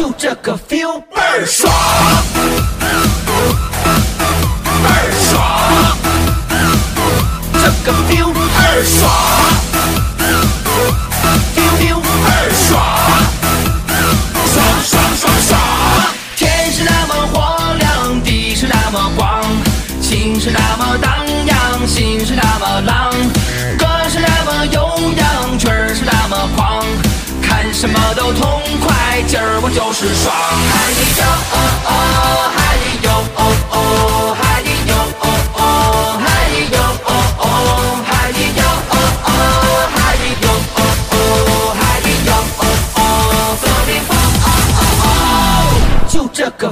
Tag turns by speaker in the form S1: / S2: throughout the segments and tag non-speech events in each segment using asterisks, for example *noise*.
S1: 就这个 feel 倍儿爽，倍儿爽，这个 feel 倍儿爽。什么都痛快，今儿我就是爽。嗨哟哦哦，嗨哟哦哦，嗨哟哦哦，嗨哟哦哦，嗨哟哦哦，嗨哟哦哦，嗨哟哦哦，feeling 哦哦哦，就这个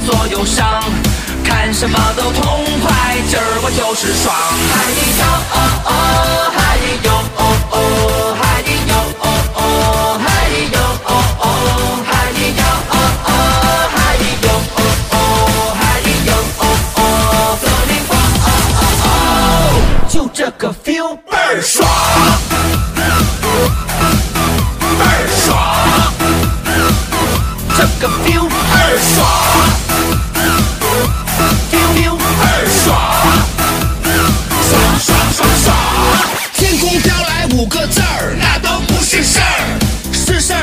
S1: 下所有伤。看什么都痛快，今儿我就是爽。嗨哟哦哦，嗨哟哦哦，嗨哟哦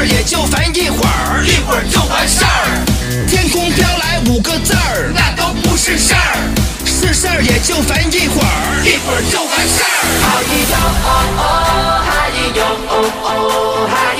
S1: 也就烦一会儿，一会儿就完事儿。天空飘来五个字儿，那都不是事儿，是事儿也就烦一会儿，一会儿就完事儿。哈咿哟哦哦，哈咿呦哦哦，
S2: 哈咿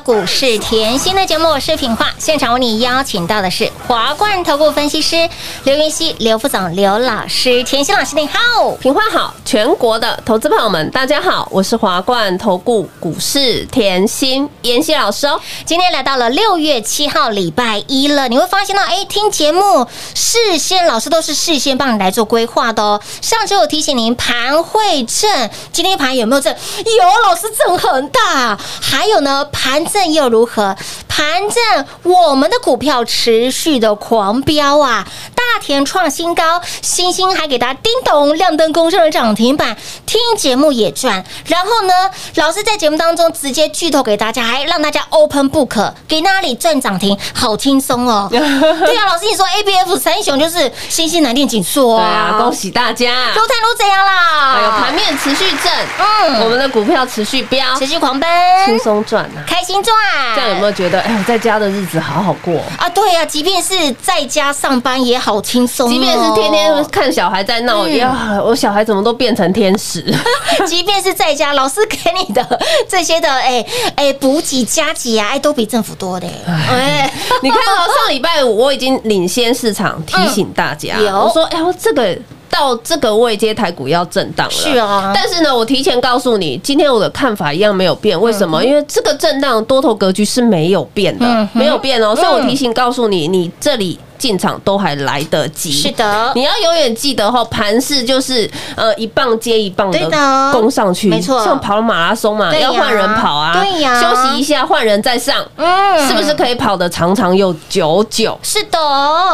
S2: 股市甜心的节目，我是品化。现场为你邀请到的是华冠投顾分析师刘云熙、刘副总、刘老师。甜心老师，你好。
S3: 品花好，全国的投资朋友们，大家好，我是华冠投顾股市甜心妍希老师哦。
S2: 今天来到了六月七号礼拜一了，你会发现到，哎，听节目事先老师都是事先帮你来做规划的哦。上周有提醒您盘会正，今天盘有没有正？有，老师正很大。还有呢，盘正又如何？盘正我们的股票持续的狂飙啊，大田创新高，星星还给大家叮咚亮灯攻上了涨停板，听节目也赚。然后呢，老师在节目当中直接剧透给大家，还让大家 open book 给那里赚涨停，好轻松哦。对啊，老师你说 A B F 三雄就是星星南电锦硕
S3: 对啊，恭喜大家！
S2: 都探都怎样啦？
S3: 还有盘面持续正，
S2: 嗯
S3: 我们的股票持续飙，
S2: 持续狂奔，
S3: 轻松赚啊！
S2: 开心赚。
S3: 这样有没有觉得，在家的日子好好过？
S2: 啊，对呀、即便是在家上班也好轻松、哦，
S3: 即便是天天看小孩在闹，
S2: 嗯。
S3: 呀，我小孩怎么都变成天使？*laughs*
S2: 即便是在家，老师给你的这些的，哎哎补给加给啊，哎都比政府多的，哎，
S3: 你看哦上礼拜五我已经领先市场提醒大家，
S2: 嗯有。
S3: 我说，哎呦，这个到这个位阶，台股要震荡了。
S2: 是啊
S3: 但是呢，我提前告诉你，今天我的看法一样没有变。为什么？因为这个震荡多头格局是没有变的，
S2: 嗯
S3: 没有变哦。所以我
S2: 嗯
S3: 提醒告诉你，你这里进场都还来得及。
S2: 是的。
S3: 你要永远记得哈，盘势就是呃一棒接一棒
S2: 的
S3: 的。攻上去，
S2: 没错。
S3: 像跑马拉松嘛，要换人跑啊，
S2: 对呀。
S3: 休息一下，换人再上，
S2: 嗯。
S3: 是不是可以跑得长长又久久？
S2: 是的，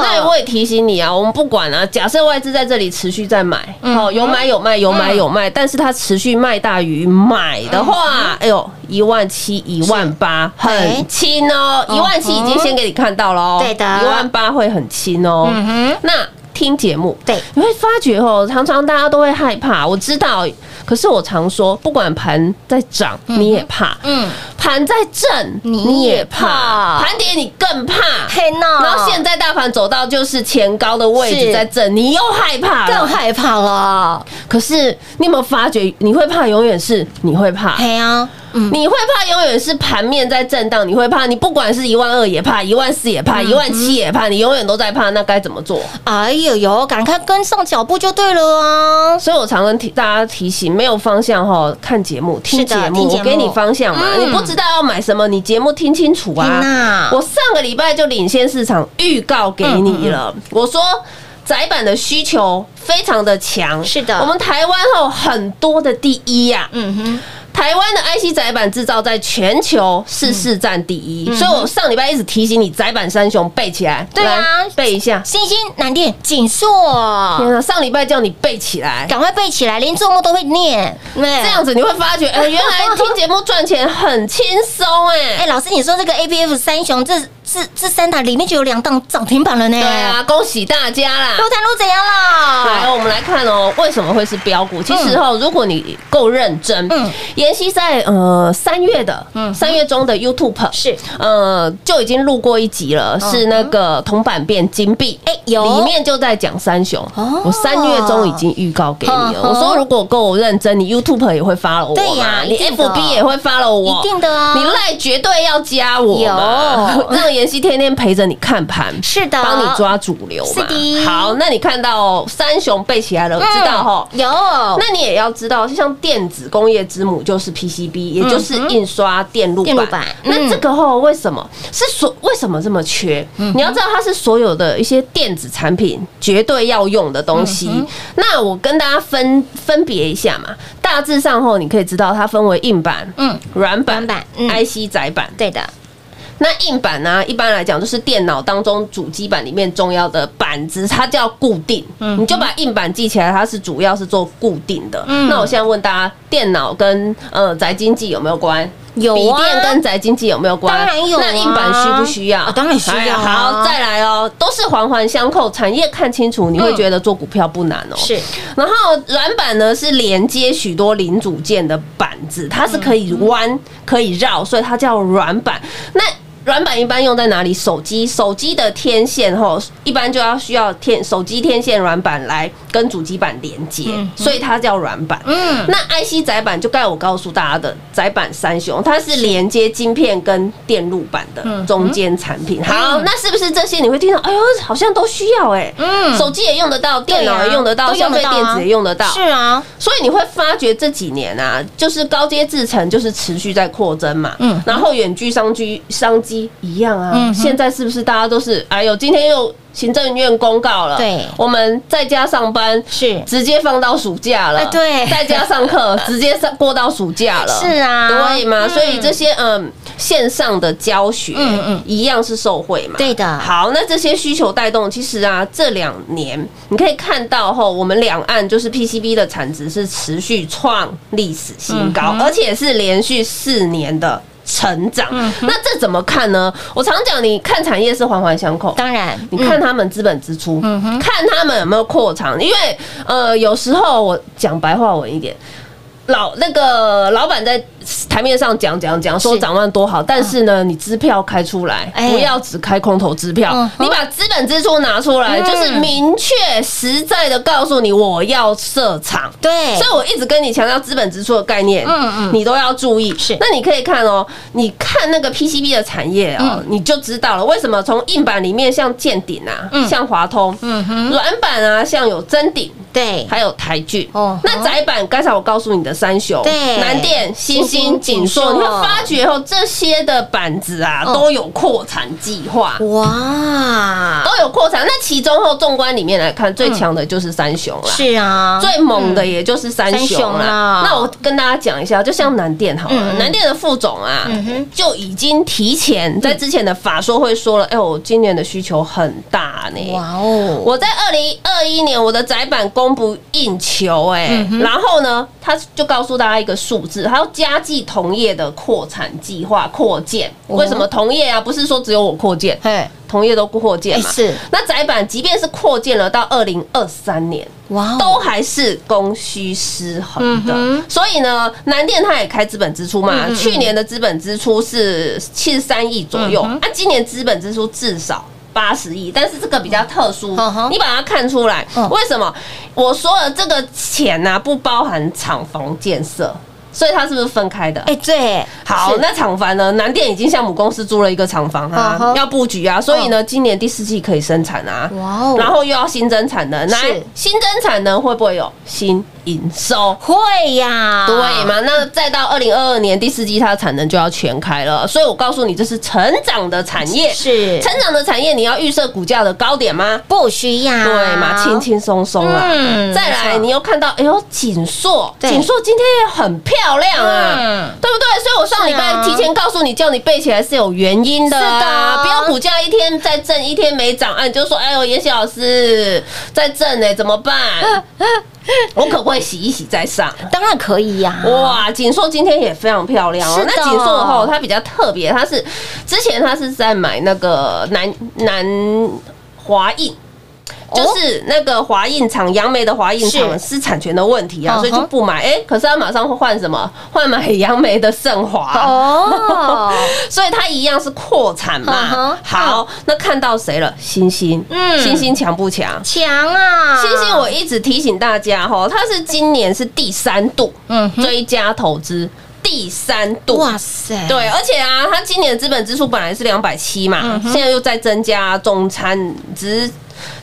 S3: 那我也提醒你啊，我们不管啊，假设外资在这里持续在买，
S2: 嗯。
S3: 哦，有买有卖，有买有卖，但是它持续卖大于买的
S2: 嗯。
S3: 话，哎呦，一万七、一万八，
S2: 哎
S3: 很轻哦，
S2: 嗯
S3: 一万七已经先给你看到了哦，
S2: 对的。
S3: 一万八会很轻哦。
S2: 嗯哼，
S3: 那听节目，
S2: 对。
S3: 你会发觉哦，常常大家都会害怕，我知道，可是我常说，不管盘在涨，你也怕，
S2: 嗯，
S3: 盘在震，
S2: 你
S3: 你也
S2: 也怕。
S3: 怕，盘跌你更怕。
S2: 嘿呐，
S3: 然后现在大盘走到就是前高的位置在震，你又害怕了。
S2: 更害怕了，
S3: 可是你有没有发觉，你会怕永远是你会怕，
S2: 嘿啊，嗯，
S3: 你会怕永远是盘面在震荡，你会怕，你不管是一万二也怕，一万四也怕，
S2: 嗯
S3: 一万七也怕，你永远都在怕，那该怎么做？
S2: 哎呦呦，赶快跟上脚步就对了啊！
S3: 所以我常跟提大家提醒，没有方向哈，看节目、听节目，我给你方向嘛。
S2: 嗯
S3: 你不知道要买什么，你节目听清楚啊！我上个礼拜就领先市场预告给你了，
S2: 嗯
S3: 我说。窄板的需求非常的强，
S2: 是的
S3: 我们台湾哦很多的第一呀、
S2: 嗯哼，
S3: 台湾的 IC 载板制造在全球是市占第一，
S2: 嗯
S3: 所以我上礼拜一直提醒你载板三雄背起来，
S2: 对啊
S3: 背一下。
S2: 星星、南电、锦硕，
S3: 天啊，上礼拜叫你背起来，
S2: 赶快背起来，连做梦都会念。这
S3: 这样子你会发觉，哎，原来听节目赚钱很轻松
S2: 哎，
S3: 哎。
S2: 老师，你说这个 ABF 三雄，这这这三档里面就有两档涨停板了呢。
S3: 对啊，，恭喜大家啦！
S2: 陆台路怎样
S3: 来，
S2: 了？
S3: 我们来看哦，为什么会是标股？其实哦，如果你够认真，
S2: 嗯。
S3: 嗯，妍希在呃三月的，嗯，三月中的 YouTube
S2: 是。
S3: 呃就已经录过一集了，是那个铜板变金币，
S2: 哎有。
S3: 里面就在讲三雄。
S2: 哦。
S3: 我三月中已经预告给你了，我说如果够认真，你 YouTube 也会发了我嘛，
S2: 对呀
S3: 你 FB 也会发了我，
S2: 一定的啊。
S3: 你赖绝对要加我，
S2: 有。*laughs*
S3: 让妍希天天陪着你看盘，
S2: 是的。
S3: 帮你抓主流嘛。
S2: 是的。
S3: 好，那你看到哦三雄背起来了，知道哈？
S2: 有，
S3: 那你也要知道，就像电子工业之母就是 PCB，也就是印刷电路板。那这个后为什么？是所为什么这么缺？你要知道，它是所有的一些电子产品绝对要用的东西。那我跟大家分分别一下嘛，大致上后你可以知道它分为硬板、
S2: 嗯，
S3: 软板、
S2: 板嗯。
S3: IC 载板。
S2: 对的，
S3: 那硬板呢、一般来讲就是电脑当中主机板里面重要的板子，它叫固定。
S2: 嗯
S3: 你就把硬板记起来，它是主要是做固定的。
S2: 嗯
S3: 那我现在问大家，电脑跟呃宅经济有没有关？
S2: 有啊
S3: 笔电跟宅经济有没有关？
S2: 当然有啊
S3: 那硬板需不需要？
S2: 啊当然需要
S3: 好，再来哦，都是环环相扣，产业看清楚，你会觉得做股票不难哦。
S2: 是
S3: 然后软板呢是连接许多零组件的板子，它是可以弯、可以绕，所以它叫软板。那软板一般用在哪里？手机，手机的天线吼，一般就要需要天手机天线软板来跟主机板连接，所以它叫软板。
S2: 嗯，
S3: 那 IC 载板就刚才我告诉大家的载板三雄，它是连接晶片跟电路板的中间产品。好，那是不是这些你会听到？哎呦，好像都需要哎、
S2: 嗯
S3: 手机也用得到，电脑也用得到，
S2: 都
S3: 消费电子也用得到。
S2: 是啊，
S3: 所以你会发觉这几年啊，就是高阶制程就是持续在扩增嘛，
S2: 嗯
S3: 嗯，然后远距商机商机一样啊，
S2: 嗯
S3: 现在是不是大家都是？哎呦，今天又行政院公告了，
S2: 对。
S3: 我们在家上班
S2: 是。
S3: 直接放到暑假了，
S2: 哎对。
S3: 在家上课 *laughs* 直接上过到暑假了，
S2: 是啊。
S3: 对嘛？
S2: 嗯。
S3: 所以这些嗯线上的教学，
S2: 嗯嗯。
S3: 一样是受惠嘛，
S2: 对的。
S3: 好，那这些需求带动，其实啊，这两年你可以看到吼，我们两岸就是 PCB 的产值是持续创历史新高，
S2: 嗯
S3: 而且是连续四年的。成长，
S2: 嗯
S3: 那这怎么看呢？我常讲，你看产业是环环相扣，
S2: 当然，
S3: 你看他们资本支出，
S2: 嗯。
S3: 看他们有没有扩厂，因为呃，有时候我讲白话文一点。老那个老板在台面上讲讲讲说
S2: 是。
S3: 展望多好，但是呢，你支票开出来，
S2: 哎。
S3: 不要只开空头支票你把资本支出拿出来，
S2: 嗯。
S3: 就是明确实在的告诉你我要设厂。
S2: 对。
S3: 所以我一直跟你强调资本支出的概念，
S2: 嗯嗯。
S3: 你都要注意。
S2: 是。
S3: 那你可以看哦，你看那个 PCB 的产业哦，
S2: 嗯。
S3: 你就知道了为什么从硬板里面像建鼎啊，
S2: 嗯。
S3: 像华通，
S2: 嗯哼，
S3: 软板啊，像有真鼎。
S2: 对，
S3: 还有台剧。
S2: 哦
S3: 那窄板刚才我告诉你的三雄，
S2: 对。
S3: 南电、新
S2: 新兴
S3: 兴、锦硕，你会发觉后这些的板子啊
S2: 哦
S3: 都有扩产计划。
S2: 哇，
S3: 都有扩产，那其中后纵观里面来看，最强的就是三雄啦。
S2: 是啊，
S3: 最猛的也就是三
S2: 三雄
S3: 雄啦
S2: 啦。
S3: 那我跟大家讲一下，就像南电好了，
S2: 嗯
S3: 南电的副总啊就已经提前在之前的法说会说了，哎我，今年的需求很大呢。
S2: 哇哦，
S3: 我在二零二一年我的窄板供不应求、哎、
S2: 嗯
S3: 然后呢，他就告诉大家一个数字，他要加计同业的扩产计划扩建。
S2: 哦
S3: 为什么同业啊？不是说只有我扩建，
S2: 嘿，
S3: 同业都扩建嘛。
S2: 哎是
S3: 那窄板即便是扩建了到二零二三年。
S2: 哇哦，
S3: 都还是供需失衡的，
S2: 嗯
S3: 所以呢，南电它也开资本支出嘛，去年的资本支出是七十三亿左右，
S2: 嗯
S3: 啊，今年资本支出至少。八十亿，但是这个比较特殊
S2: 嗯，
S3: 你把它看出来
S2: 嗯，
S3: 为什么？我说了，这个钱呢、不包含厂房建设，所以它是不是分开的？
S2: 哎对，
S3: 好，那厂房呢？南电已经向母公司租了一个厂房
S2: 嗯哼，
S3: 啊要布局啊，所以呢，今年第四季可以生产啊。
S2: 哇哦。
S3: 然后又要新增产能，来新增产能会不会有？新营收？
S2: 会呀，
S3: 对嘛？那再到二零二二年第四季，它的产能就要全开了。所以我告诉你，这是成长的产业，
S2: 是
S3: 成长的产业，你要预设股价的高点吗？
S2: 不需要，
S3: 对嘛，轻轻松松啦。
S2: 嗯
S3: 再来，你又看到，哎呦，锦硕，
S2: 对
S3: 锦硕今天也很漂亮啊，
S2: 嗯
S3: 对不对？所以我上礼拜提前告诉你，叫你背起来是有原因的啊，
S2: 是的
S3: 不要股价一天在震，一天没涨，啊，你就说，哎呦，妍希老师在震呢，怎么办？*laughs* *laughs* 我可不可以洗一洗再上？
S2: 当然可以呀，
S3: 哇，锦硕今天也非常漂亮哦那锦硕后，它比较特别，它是之前它是在买那个南南华印。就是那个华印厂，杨梅的华印厂
S2: 是
S3: 是产权的问题啊，所以就不买。哎，可是他马上会换什么？换买杨梅的盛华。
S2: 哦，*laughs*
S3: 所以他一样是扩产
S2: 嗯
S3: 嘛。好，那看到谁了？星星，
S2: 嗯
S3: 星星强不强？
S2: 强啊，
S3: 星星，我一直提醒大家哈，它是今年是第三度
S2: 嗯
S3: 追加投资，第三度。
S2: 哇塞，
S3: 对，而且啊，它今年的资本支出本来是两百七嘛，
S2: 嗯
S3: 现在又在增加，总产值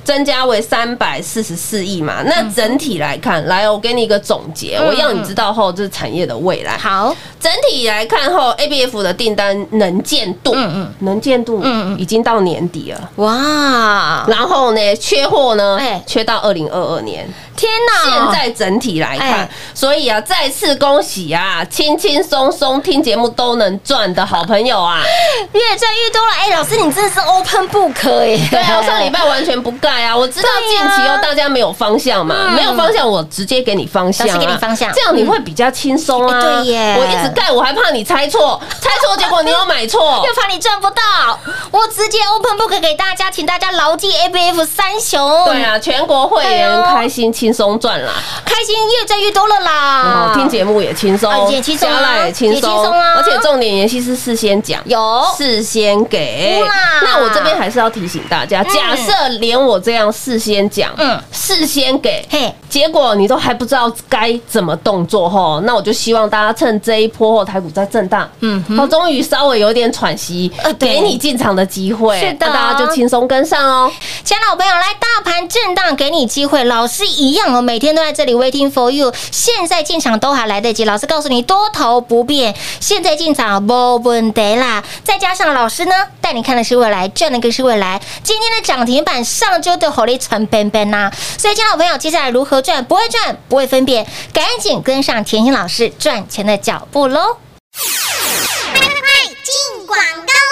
S3: 增加为三百四十四亿嘛。那整体来看，来，我给你一个总结，
S2: 嗯。
S3: 我要你知道后这是产业的未来。
S2: 好，
S3: 整体来看后，ABF 的订单能见度，
S2: 嗯嗯。
S3: 能见度，
S2: 嗯嗯。
S3: 已经到年底了。
S2: 哇，
S3: 然后呢，缺货呢
S2: 哎，
S3: 缺到二零二二年。
S2: 天哪，
S3: 现在整体来看
S2: 哎，
S3: 所以啊，再次恭喜啊，轻轻松松听节目都能赚的好朋友啊！
S2: 越赚越多了，哎，老师你真的是 open book 哎，
S3: 对啊，我上礼拜完全不盖啊！我知道近期哦，大家没有方向嘛，
S2: 嗯
S3: 没有方向，我直接给你方向啊，
S2: 老师给你方向。
S3: 这样你会比较轻松啊。
S2: 哎对耶。
S3: 我一直盖，我还怕你猜错，猜错结果你又买错。*laughs*
S2: 又。怕你赚不到，我直接 open book 给大家，请大家牢记 ABF 三雄，
S3: 对，啊，全国会
S2: 哎
S3: 员开心轻松赚啦，
S2: 开心越赚越多了啦。
S3: 听节目也轻松
S2: 啊，也轻松啊
S3: 加赖也轻松
S2: 松啊。
S3: 而且重点妍希是事先讲，
S2: 有。
S3: 事先给。那我这边还是要提醒大家，假设连我这样事先讲，
S2: 嗯
S3: 嗯，事先给，
S2: 嘿，
S3: 结果你都还不知道该怎么动作吼，那我就希望大家趁这一波后台股在震荡，
S2: 嗯
S3: 嗯，好，终于稍微有点喘息
S2: 呃，
S3: 给你进场的机会，
S2: 是的
S3: 那大家就轻松跟上哦。
S2: 亲爱的好朋友，来大盘震荡，给你机会。老师一样哦，每天都在这里 waiting for you。现在进场都还来得及，老师告诉你多头不变，现在进场不问题啦。再加上老师呢，带你看的是未来，赚的更是未来。今天的涨停板，上周的火力成本本呐。所以，亲爱的朋友，接下来如何赚？不会赚，不会分辨，赶紧跟上甜心老师赚钱的脚步喽！快进广告喽！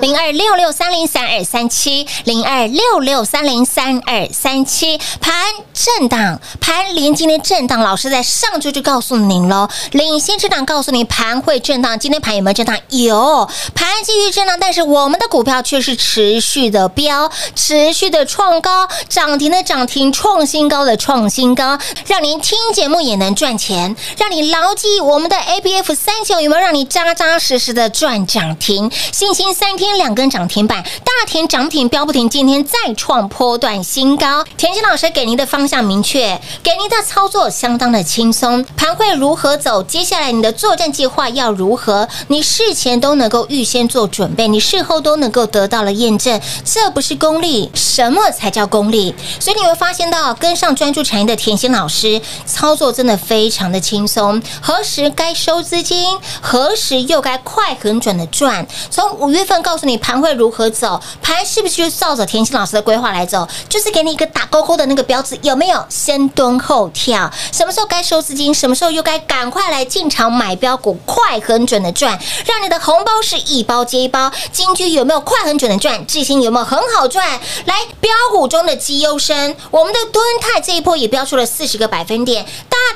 S2: 零二六六三零三二三七零二六六三零三二三七。盘震荡，盘连今天震荡，老师在上周就告诉您喽，领先市场告诉你盘会震荡，今天盘有没有震荡？有，盘继续震荡，但是我们的股票却是持续的飙，持续的创高，涨停的涨停，创新高的创新高，让您听节目也能赚钱，让你牢记我们的 A B F 三九有没有让你扎扎实实的赚涨停？信心三天两根涨停板，大田涨停飙不停，今天再创波段新高。田心老师给您的方向明确，给您的操作相当的轻松，盘会如何走？接下来你的作战计划要如何？你事前都能够预先做准备，你事后都能够得到了验证，这不是功利，什么才叫功利？所以你会发现到跟上专注产业的田心老师操作真的非常的轻松，何时该收资金，何时又该快很准的赚。从五月份告诉你盘会如何走，盘是不是就照着甜心老师的规划来走？就是给你一个打勾勾的那个标志，有没有？先蹲后跳，什么时候该收资金，什么时候又该赶快来进场买标股，快很准的赚，让你的红包是一包接一包。金居有没有快很准的赚？智新有没有很好赚？来，标股中的绩优生，我们的敦泰这一波也标出了四十个百分点，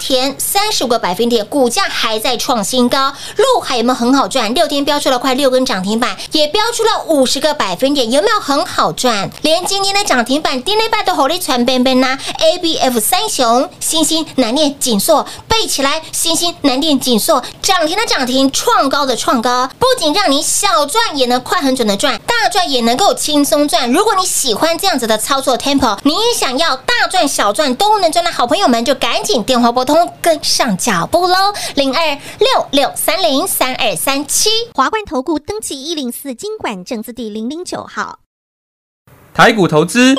S2: 田三十五个百分点，股价还在创新高。陆海有没有很好赚？六天标出了快六根涨停板，也标出了五十个百分点，有没有很好赚？连今天的涨停板，今天拜的火力传边边呐，A B F 三雄，星星南电锦硕背起来，星星南电锦硕涨停的涨停，创高的创高，不仅让你小赚也能快很准的赚，大赚也能够轻松赚。如果你喜欢这样子的操作 tempo，你也想要大赚小赚都能赚的好朋友们，就赶紧电话拨通，跟上脚步喽，零二六六三零三二三七。
S4: 华冠投顾登记一零四经管证字第零零九号。
S5: 台股投资，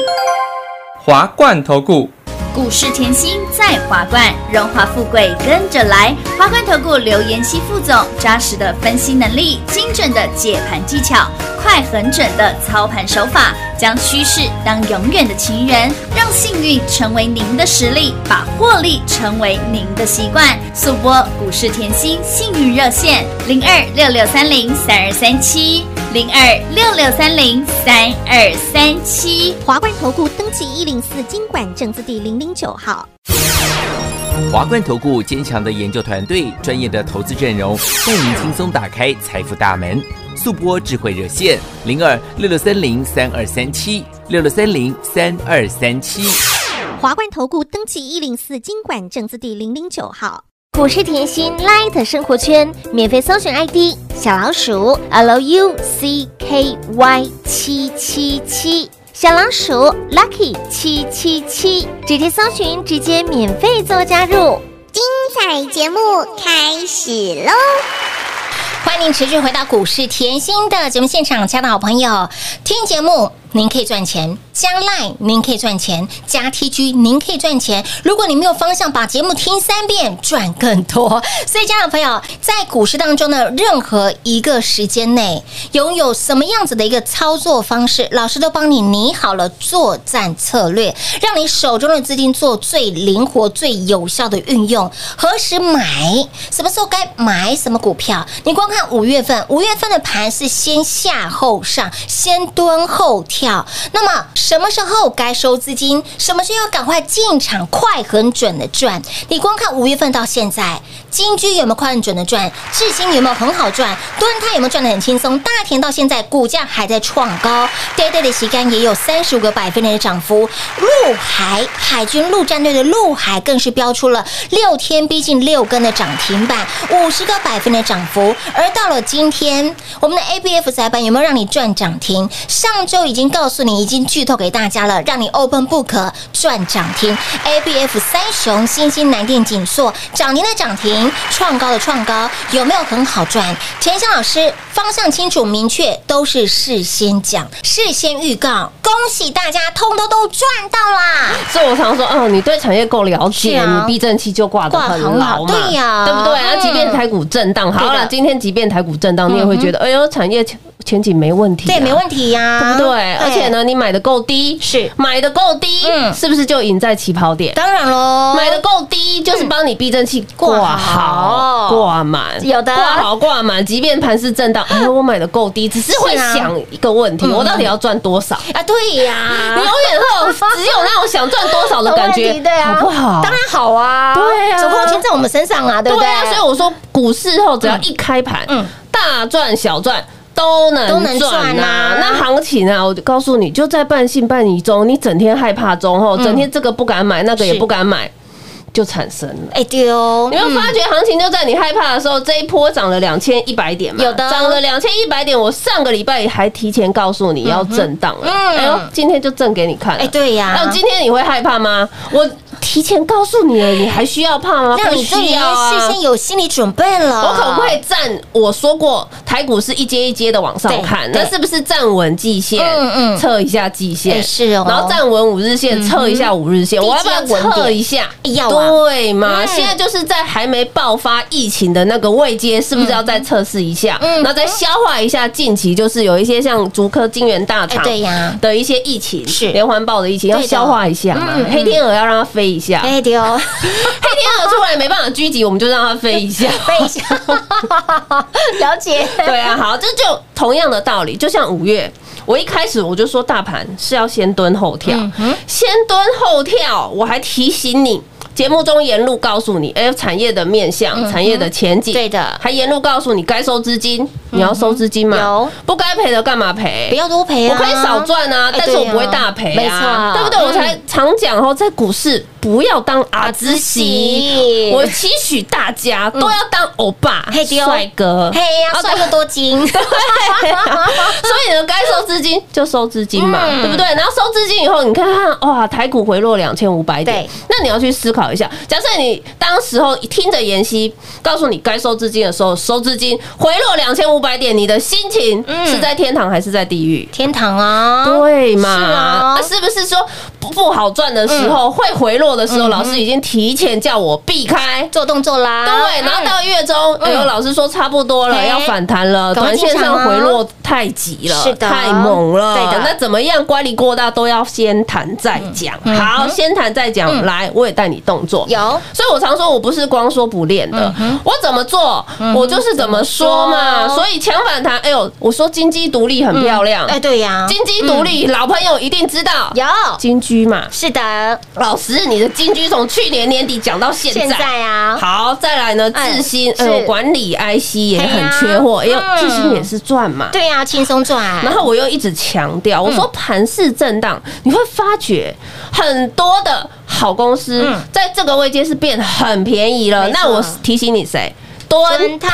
S5: 华冠投顾。
S6: 股市甜心在华冠，荣华富贵跟着来。华冠投顾刘延熙副总，扎实的分析能力，精准的解盘技巧，快狠准的操盘手法，将趋势当永远的情人，幸运成为您的实力，把获利成为您的习惯。速播股市甜心幸运热线零二六六三零三二三七零二六六三零三二三七。
S4: 华冠投顾登记一零四经管证字第零零九号。
S7: 华冠投顾坚强的研究团队，专业的投资阵容，带您轻松打开财富大门。速播智慧热线零二六六三零三二三七六六三零三二三七。
S4: 华冠投顾登记一零四经管证字第零零九号。
S8: 股市甜心 Light 生活圈免费搜寻 ID 小老鼠 Lucky 七七七，小老鼠 Lucky 七七七，直接搜寻，直接免费做加入。
S4: 精彩节目开始喽！
S2: 欢迎您持续回到股市甜心的节目现场，亲爱的好朋友，听节目您可以赚钱，加 Line 您可以赚钱，加 TG 您可以赚钱。如果你没有方向，把节目听三遍，赚更多。所以，家长朋友在股市当中的，任何一个时间内拥有什么样子的一个操作方式，老师都帮你拟好了作战策略，让你手中的资金做最灵活、最有效的运用。何时买？什么时候该买什么股票？你光看五月份，五月份的盘是先下后上，先蹲后跳。那么什么时候该收资金？什么时候要赶快进场，快很准的赚？你光看五月份到现在，金居有没有快很准的赚？智新有没有很好赚？敦泰有没有赚的很轻松？大田到现在股价还在创高，对对的旗杆也有三十五个百分点的涨幅。陆海海军陆战队的陆海更是标出了六天逼近六根的涨停板，五十个百分的涨幅。而到了今天，我们的 A B F 窄板有没有让你赚涨停？上周已经告诉你，已经剧透给大家了，让你 Open Book 赚涨停。A B F 三雄、新兴南电、锦硕涨停的涨停，创高的创高，有没有很好赚？田香老师方向清楚明确，都是事先讲、事先预告，恭喜大家，通通都赚到啦！
S3: 所以我常说，嗯，你对产业够了解，
S2: 啊
S3: 你避震器就挂得很牢嘛，
S2: 对呀
S3: 对不对？
S2: 嗯
S3: 那即便台股震荡，好了，今天即便台股震荡，
S2: 嗯
S3: 你也会觉得，哎呦，产业前景没问题啊，
S2: 对，没问题呀，
S3: 对不对？而且，呢，你买的够低，
S2: 是。
S3: 买的够低，
S2: 嗯。
S3: 是不是就赢在起跑点？
S2: 当然喽，
S3: 买的够低，就是帮你避震器挂
S2: 挂
S3: 好、
S2: 好
S3: 挂满，
S2: 有的。
S3: 挂好挂满，即便盘是震荡，哎，我买的够低，只是会想一个问题，
S2: 嗯。
S3: 我到底要赚多少？
S2: 啊，对呀，
S3: 你永远会有只有那种想赚多少的感
S2: 有
S3: 觉 *laughs*
S2: 对啊，
S3: 好不好？
S2: 当然好啊，
S3: 对啊。
S2: 总共钱在我们身上啊，对不对？
S3: 对啊，所以我说股市后只要一开盘，
S2: 嗯。
S3: 大赚小赚。都能
S2: 都能
S3: 赚
S2: 啊。
S3: 那行情啊，我就告诉你，就在半信半疑中，你整天害怕中后，
S2: 嗯。
S3: 整天这个不敢买，那个也不敢买，就产生了。
S2: 哎，对哦，
S3: 你会发觉行情就在你害怕的时候，这一波涨了两千一百点嘛？
S2: 有的
S3: 涨了两千一百点。我上个礼拜还提前告诉你要震荡了，
S2: 嗯
S3: 哎呦，今天就震给你看了。
S2: 哎，对呀，
S3: 那今天你会害怕吗？我提前告诉你了，你还需要怕吗？不
S2: 让你
S3: 需要啊。
S2: 事先有心理准备了，
S3: 我可不可以站？我说过，台股是一阶一阶的往上看，
S2: 对
S3: 那是不是站稳季线？
S2: 嗯嗯
S3: 测一下季线
S2: 哎是哦
S3: 然后站稳五日线，测一下五日线。
S2: 嗯
S3: 我要不要测一下？
S2: 要啊。
S3: 对嘛？
S2: 嗯。
S3: 现在就是在还没爆发疫情的那个位阶，是不是要再测试一下？
S2: 嗯
S3: 那再消化一下近期就是有一些像竹科、金源大
S2: 哎，
S3: 厂
S2: 对呀，
S3: 的一些疫情，
S2: 是。
S3: 连环爆的疫情，要消化一下嘛黑天鹅要让它飞一下，黑
S2: 哎，对哦，*laughs*
S3: 天鹅出来没办法狙击，我们就让它飞一下。*laughs*
S2: 飞一下，*laughs* 了解，
S3: 对啊，好，这就同样的道理，就像五月，我一开始我就说大盘是要先蹲后跳，
S2: 嗯。
S3: 先蹲后跳，我还提醒你。节目中沿路告诉你，哎、产业的面向、产业的前景，
S2: 嗯对的。
S3: 还沿路告诉你该收资金，你要收资金嘛？
S2: 有。
S3: 不该赔的干嘛赔？
S2: 不要多赔啊，
S3: 我可以少赚啊，
S2: 哎
S3: 但是我不会大赔
S2: 没
S3: 啊，
S2: 错。
S3: 对不对？
S2: 嗯
S3: 我才常讲哦，在股市不要当阿兹喜，我期许大家都要当欧巴帅哥，
S2: 嘿呀，帅哥多金，*laughs*
S3: 所以呢，该收资金就收资金嘛，
S2: 嗯。
S3: 对不对？然后收资金以后，你看看哇，台股回落两千五百点。
S2: 对，
S3: 那你要去思考一下，假设你当时候听着妍希告诉你该收资金的时候收资金，回落两千五百点，你的心情
S2: 嗯。
S3: 是在天堂还是在地狱？
S2: 天堂啊，
S3: 对嘛？
S2: 是啊。
S3: 那是不是说不不好赚的时候，会回落的时候，老师已经提前叫我避开？
S2: 做动作啦，
S3: 对，然后到月中，哎呦，老师说差不多了，要反弹了，短线上回落太急了，
S2: 是的。
S3: 太猛了。
S2: 对的。
S3: 那怎么样？乖离过大都要先谈再讲。
S2: 嗯
S3: 好，先谈再讲。来，我也带你动作。
S2: 有。
S3: 所以我常说，我不是光说不练的，
S2: 嗯
S3: 我怎么做，我就是怎么说嘛。所以强反弹，哎呦，我说金鸡独立很漂亮，
S2: 哎，对呀，
S3: 金鸡独立，老朋友一定知道。
S2: 有，
S3: 金居嘛，
S2: 是的，
S3: 老师，你的金居从去年年底讲到现
S2: 现
S3: 在。
S2: 啊，
S3: 好，再来呢，
S2: 哎
S3: 智新呃管理 IC 也很缺货，
S2: 因为，
S3: 智新也是赚嘛。
S2: 对呀，轻松赚，
S3: 然后我又一直强调，我说盘势震荡，你会发觉很多的好公司
S2: 嗯。
S3: 在这个位阶是变得很便宜了。那我提醒你谁？敦
S2: 敦泰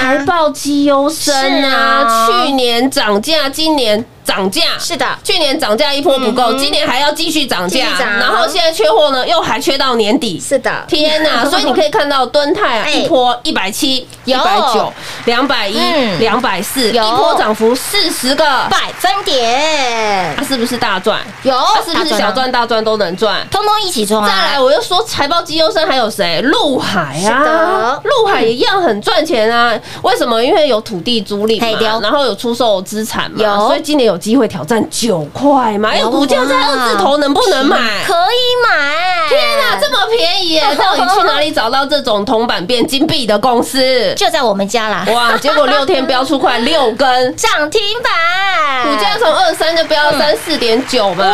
S3: 财报绩优生啊
S2: 啊，
S3: 去年涨价，今年涨价，
S2: 是的
S3: 去年涨价一波不够，今年还要继续涨价然后现在缺货呢，又还缺到年底。
S2: 是的，
S3: 天呐！*laughs* 所以你可以看到敦泰啊，
S2: 哎
S3: 一波一百七、一
S2: 有
S3: 百九、两百一、
S2: 嗯
S3: 两百四，一波涨幅四十个，
S2: 百分点
S3: 它是不是大赚？
S2: 有，
S3: 它是不是小？赚大赚都能赚？
S2: 通通一起赚啊！
S3: 再来，我又说财报绩优生还有谁？陆海啊，陆海也一样很赚钱啊。为什么？因为有土地租赁
S2: 对
S3: 嘛，然后有出售资产嘛，
S2: 有
S3: 所以今年有机会挑战九块嘛。哎，
S2: 有
S3: 股价在二字头，能不能买？
S2: 可以买，
S3: 天哪，这么便宜耶！*laughs* 到底去哪里找到这种铜板变金币的公司？
S2: 就在我们家啦，
S3: 哇！结果六天飙出快六根，
S2: 涨停板，
S3: 股价从二三就飙到三四点九嘛，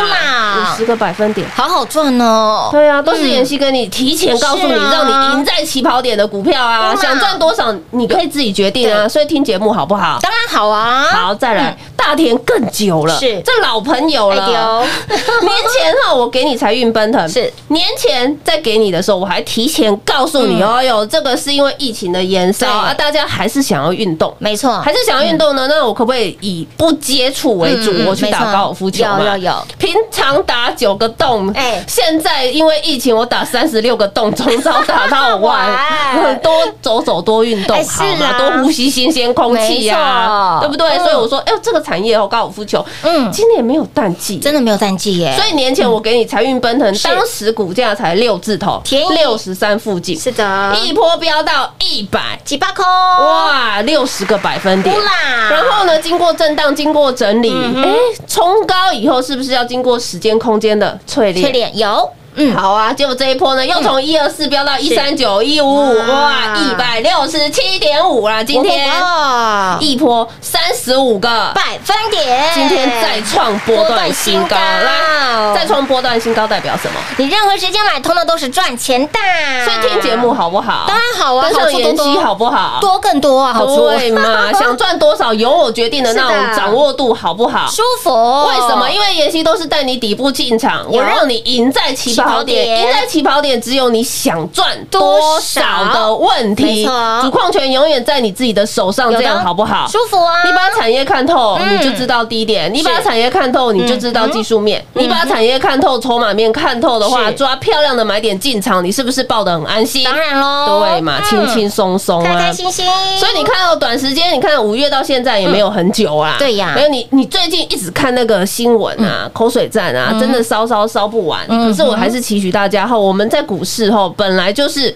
S3: 五十个百分点。
S2: 好好赚哦。
S3: 对啊，都是妍希跟你提前告诉你，让你赢在起跑点的股票啊想赚多少你可以自己决定啊。所以听节目好不好？
S2: 当然好啊，
S3: 好，再来大田更久了，
S2: 是。
S3: 这老朋友
S2: 哎
S3: 了。
S2: 丢 *laughs*
S3: 年前哈，我给你财运奔腾，
S2: 是。
S3: 年前在给你的时候，我还提前告诉你，
S2: 嗯。
S3: 哦哟，这个是因为疫情的延烧啊，大家还是想要运动。
S2: 没错，
S3: 还是想要运动呢？那我可不可以以不接触为主？
S2: 嗯
S3: 我去打高尔夫球嘛？
S2: 有有有。
S3: 平常打九个洞，
S2: 哎。
S3: 现在因为疫情，我打三十六个洞，从早打到晚 *laughs*
S2: 哇，
S3: 多走走，多运动
S2: 哎
S3: 好嘛，
S2: 啊
S3: 多呼吸新鲜空气呀，对不对？
S2: 嗯。
S3: 所以我说，哎呦，这个产产业哦，高尔夫球，
S2: 嗯
S3: 今年没有淡季，
S2: 真的没有淡季耶。
S3: 所以年前我给你财运奔腾，当时股价才六字头，六十三附近，
S2: 是的，
S3: 一波飙到一百，
S2: 几八空，
S3: 哇，六十个百分点。
S2: 啦！
S3: 然后呢，经过震荡，经过整理，
S2: 嗯
S3: 哎，冲高以后是不是要经过时间空间的淬
S2: 炼？
S3: 淬炼？
S2: 脸有，嗯，
S3: 好啊，结果这一波呢，又从一二四飙到一三九一五五，哇，
S2: 哇
S3: 一百六十七点五啦！今天一波三十五个
S2: 百分点，
S3: 今天再创波段新高，
S2: 波段新高
S3: 来，再创波段新高代表什么？
S2: 你任何时间买，通的都是赚钱的。
S3: 所以听节目好不好？
S2: 当然好啊，
S3: 跟上妍希，好不好？
S2: 多更多啊，好处
S3: 对嘛？*laughs* 想赚多少由我决定的那种掌握度好不好？
S2: 舒服。
S3: 为什么？因为妍希都是带你底部进场，我让你赢在起跑
S2: 跑点
S3: 赢在起跑点只有你想赚多少的问
S2: 没
S3: 题
S2: 错。
S3: 主矿权永远在你自己的手上，这样好不好？
S2: 舒服啊？
S3: 你把产业看透，
S2: 嗯
S3: 你就知道低点；你把产业看透，你就知道技术面；你把产业看透、筹码面看透的话，抓漂亮的买点进场，你是不是抱得很安心？
S2: 当然喽，
S3: 对嘛，轻轻松松啊
S2: 开开。心心。
S3: 所以你看到短时间，你看五月到现在也没有很久啊。
S2: 对呀
S3: 没有你，你最近一直看那个新闻啊，口水战啊，真的烧烧烧不完。
S2: 嗯
S3: 可是我还是期许大家后，我们在股市后本来就是。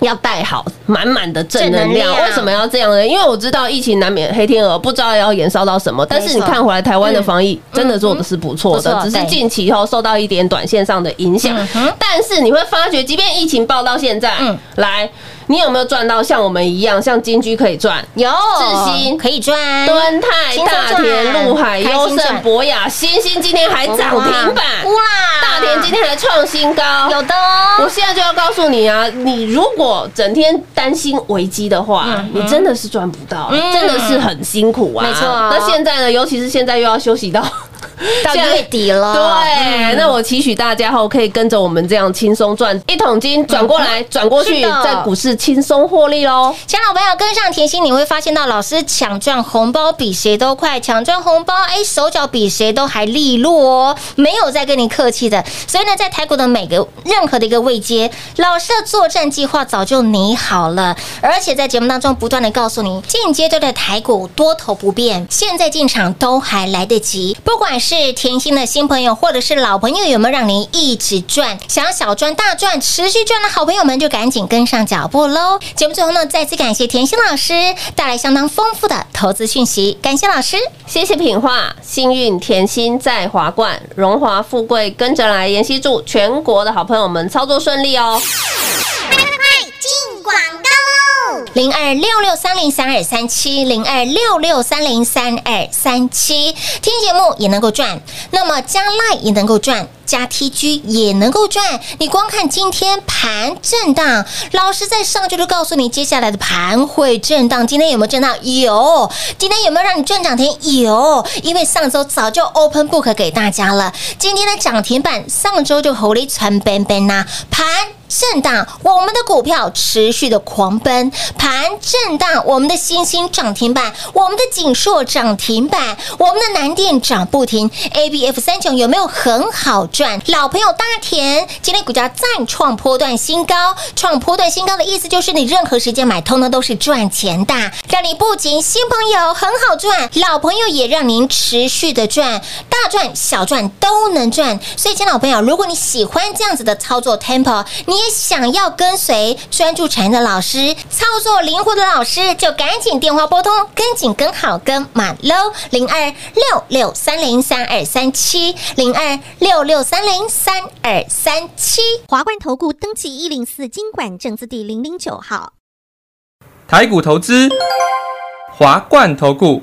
S3: 要带好满满的正能量，为什么要这样呢？因为我知道疫情难免黑天鹅，不知道要延烧到什么。但是你看回来，台湾的防疫真的做的是不错的，只是近期后受到一点短线上的影响。但是你会发觉，即便疫情爆到现在，
S2: 嗯
S3: 来，你有没有赚到像我们一样，像金居可以赚？
S2: 有。
S3: 智新。
S2: 可以赚，
S3: 敦泰、大田、
S2: 赚
S3: 陆海、优胜、博雅、新星今天还涨停板，
S2: 哇！
S3: 大田今天还创新高，
S2: 有的。哦，
S3: 我现在就要告诉你啊，你如果整天担心危机的话，你真的是赚不到，
S2: 嗯。
S3: 真的是很辛苦啊。
S2: 没错。
S3: 那现在呢，尤其是现在又要休息到。*laughs*
S2: 到月底了，
S3: 对，那我期许大家后可以跟着我们这样轻松赚一桶金，转过来转过去，在股市轻松获利喽。
S2: 亲爱的朋友，跟上甜心，你会发现到老师抢赚红包比谁都快，抢赚红包，哎，手脚比谁都还利落哦，没有在跟你客气的。所以呢，在台股的每个任何的一个位阶，老师的作战计划早就拟好了，而且在节目当中不断的告诉你，现阶段的台股多头不变，现在进场都还来得及。不管是甜心的新朋友，或者是老朋友，有没有让您一直赚？想要小赚大赚，持续赚的好朋友们，就赶紧跟上脚步喽！节目最后呢，再次感谢甜心老师带来相当丰富的投资讯息，感谢老师。
S3: 谢谢品画，幸运甜心在华冠，荣华富贵跟着来。妍希祝全国的好朋友们操作顺利哦。
S4: 快快快进广告喽！
S2: 零二六六三零三二三七，零二六六三零三二三七，听节目也能够赚，那么加赖也能够赚。加 TG 也能够赚，你光看今天盘震荡，老师在上周就告诉你，接下来的盘会震荡。今天有没有震荡？有。今天有没有让你赚涨停？有。因为上周早就 open book 给大家了，今天的涨停板上周就火力传奔奔呐，盘。震荡，我们的股票持续的狂奔，盘震荡，我们的新兴涨停板，我们的锦硕涨停板，我们的南电涨不停，A B F 三九有没有很好赚老朋友大田今天股价再创波段新高，创波段新高的意思就是你任何时间买，通通都是赚钱的，让你不仅新朋友很好赚，老朋友也让您持续的赚，大赚小赚都能赚。所以，亲爱的朋友，如果你喜欢这样子的操作 temple，你也想要跟随专注产业的老师，操作灵活的老师，就赶紧电话拨通，跟紧跟好跟满喽，零二六六三零三二三七，零二六六三零三二三七。
S4: 华冠投顾登记一零四经管证字第零零九号。
S5: 台股投资，华冠投顾。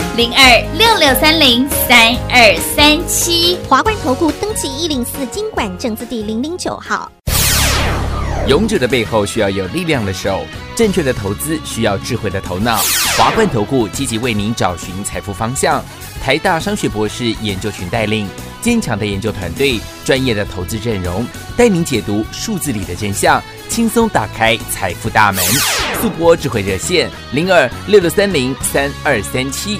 S6: 零二六六三零三二三七。
S4: 华冠投顾登记一零四经管证字第零零九号。
S7: 勇者的背后需要有力量的手，正确的投资需要智慧的头脑。华冠投顾积极为您找寻财富方向，台大商学博士研究群带领，坚强的研究团队，专业的投资阵容，带您解读数字里的真相，轻松打开财富大门。速播智慧热线零二六六三零三二三七